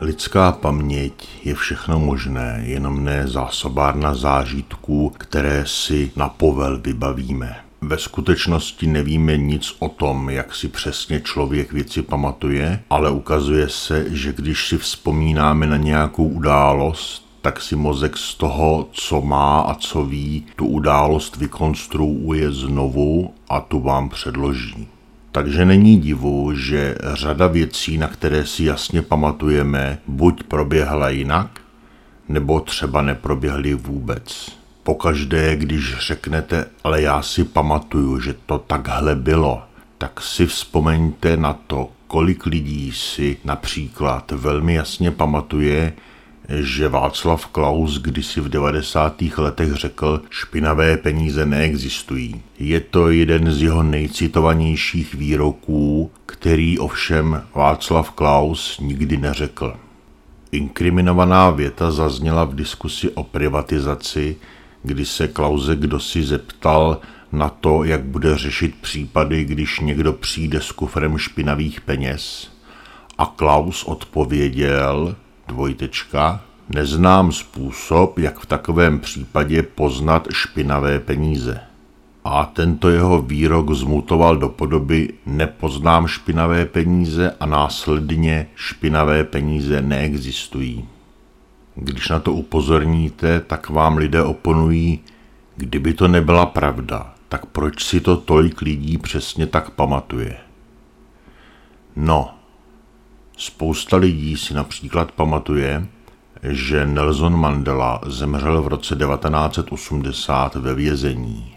Lidská paměť je všechno možné, jenom ne zásobárna zážitků, které si na povel vybavíme. Ve skutečnosti nevíme nic o tom, jak si přesně člověk věci pamatuje, ale ukazuje se, že když si vzpomínáme na nějakou událost, tak si mozek z toho, co má a co ví, tu událost vykonstruuje znovu a tu vám předloží. Takže není divu, že řada věcí, na které si jasně pamatujeme, buď proběhla jinak, nebo třeba neproběhly vůbec. Pokaždé, když řeknete, ale já si pamatuju, že to takhle bylo, tak si vzpomeňte na to, kolik lidí si například velmi jasně pamatuje, že Václav Klaus kdysi v 90. letech řekl, špinavé peníze neexistují. Je to jeden z jeho nejcitovanějších výroků, který ovšem Václav Klaus nikdy neřekl. Inkriminovaná věta zazněla v diskusi o privatizaci, kdy se Klauze kdosi zeptal na to, jak bude řešit případy, když někdo přijde s kufrem špinavých peněz. A Klaus odpověděl, dvojtečka, neznám způsob, jak v takovém případě poznat špinavé peníze. A tento jeho výrok zmutoval do podoby nepoznám špinavé peníze a následně špinavé peníze neexistují. Když na to upozorníte, tak vám lidé oponují, kdyby to nebyla pravda, tak proč si to tolik lidí přesně tak pamatuje? No, spousta lidí si například pamatuje, že Nelson Mandela zemřel v roce 1980 ve vězení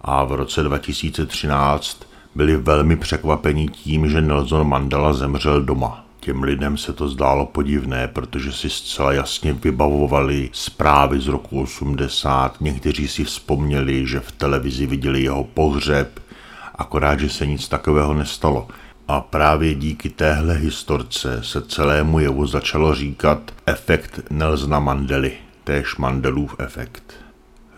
a v roce 2013 byli velmi překvapeni tím, že Nelson Mandela zemřel doma. Těm lidem se to zdálo podivné, protože si zcela jasně vybavovali zprávy z roku 80. Někteří si vzpomněli, že v televizi viděli jeho pohřeb, akorát, že se nic takového nestalo. A právě díky téhle historce se celému jevu začalo říkat efekt Nelsona Mandely, též Mandelův efekt.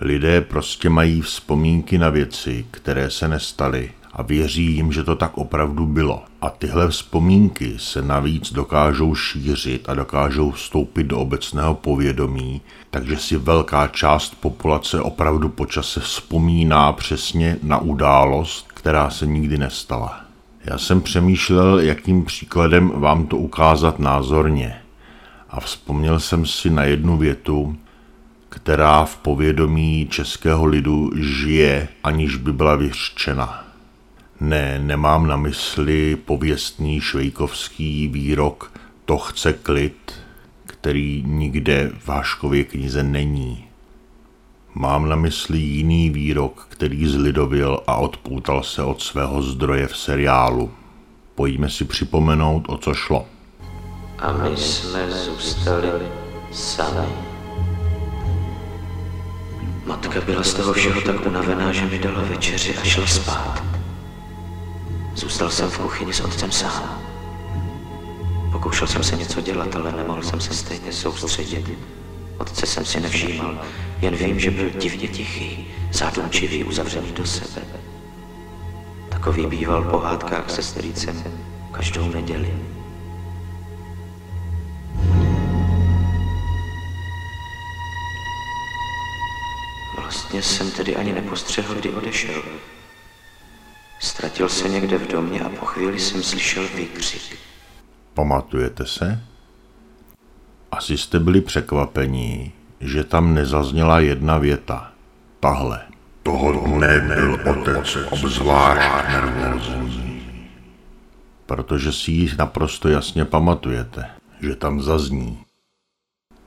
Lidé prostě mají vzpomínky na věci, které se nestaly a věří jim, že to tak opravdu bylo. A tyhle vzpomínky se navíc dokážou šířit a dokážou vstoupit do obecného povědomí, takže si velká část populace opravdu počase vzpomíná přesně na událost, která se nikdy nestala. Já jsem přemýšlel, jakým příkladem vám to ukázat názorně. A vzpomněl jsem si na jednu větu, která v povědomí českého lidu žije, aniž by byla vyřčena. Ne, nemám na mysli pověstný švejkovský výrok to chce klid, který nikde v Háškově knize není. Mám na mysli jiný výrok, který zlidovil a odpoutal se od svého zdroje v seriálu. Pojďme si připomenout, o co šlo. A my jsme zůstali sami. Matka byla z toho všeho tak unavená, že mi dala večeři a šla spát. Zůstal jsem v kuchyni s otcem sám. Pokoušel jsem se něco dělat, ale nemohl jsem se stejně soustředit. Otce jsem si nevšímal, jen vím, že byl divně tichý, zádumčivý, uzavřený do sebe. Takový býval po hádkách se strýcem každou neděli. Vlastně jsem tedy ani nepostřehl, kdy odešel. Ztratil se někde v domě a po chvíli jsem slyšel výkřik. Pamatujete se? Asi jste byli překvapení, že tam nezazněla jedna věta. Tahle. Toho dne byl otec obzvlášť nervózní. Protože si ji naprosto jasně pamatujete, že tam zazní.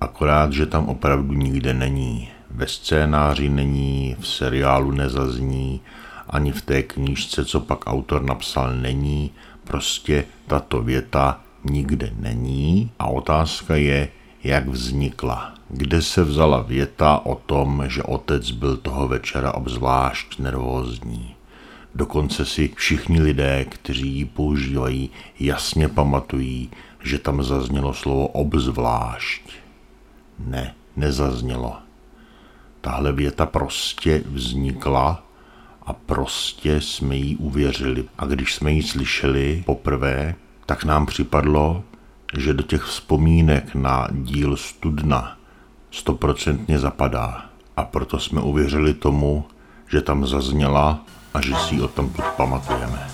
Akorát, že tam opravdu nikde není. Ve scénáři není, v seriálu nezazní, ani v té knížce, co pak autor napsal, není. Prostě tato věta nikde není a otázka je, jak vznikla. Kde se vzala věta o tom, že otec byl toho večera obzvlášť nervózní. Dokonce si všichni lidé, kteří ji používají, jasně pamatují, že tam zaznělo slovo obzvlášť. Ne, nezaznělo. Tahle věta prostě vznikla a prostě jsme jí uvěřili. A když jsme ji slyšeli poprvé, tak nám připadlo, že do těch vzpomínek na díl Studna stoprocentně zapadá. A proto jsme uvěřili tomu, že tam zazněla a že si ji o tom pamatujeme.